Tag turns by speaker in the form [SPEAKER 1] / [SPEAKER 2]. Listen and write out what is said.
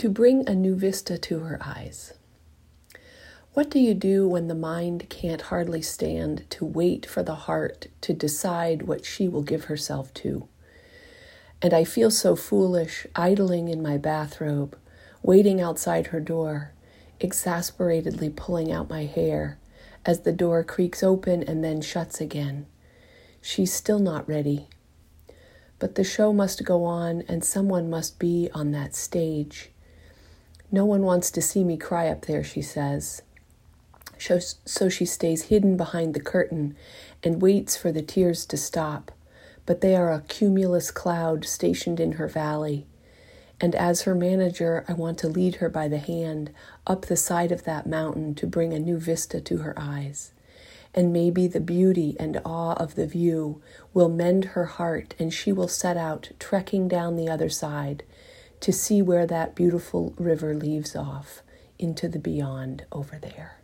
[SPEAKER 1] to bring a new vista to her eyes. What do you do when the mind can't hardly stand to wait for the heart to decide what she will give herself to? And I feel so foolish, idling in my bathrobe, waiting outside her door, exasperatedly pulling out my hair as the door creaks open and then shuts again. She's still not ready. But the show must go on, and someone must be on that stage. No one wants to see me cry up there, she says. So she stays hidden behind the curtain and waits for the tears to stop. But they are a cumulus cloud stationed in her valley. And as her manager, I want to lead her by the hand up the side of that mountain to bring a new vista to her eyes. And maybe the beauty and awe of the view will mend her heart, and she will set out trekking down the other side to see where that beautiful river leaves off into the beyond over there.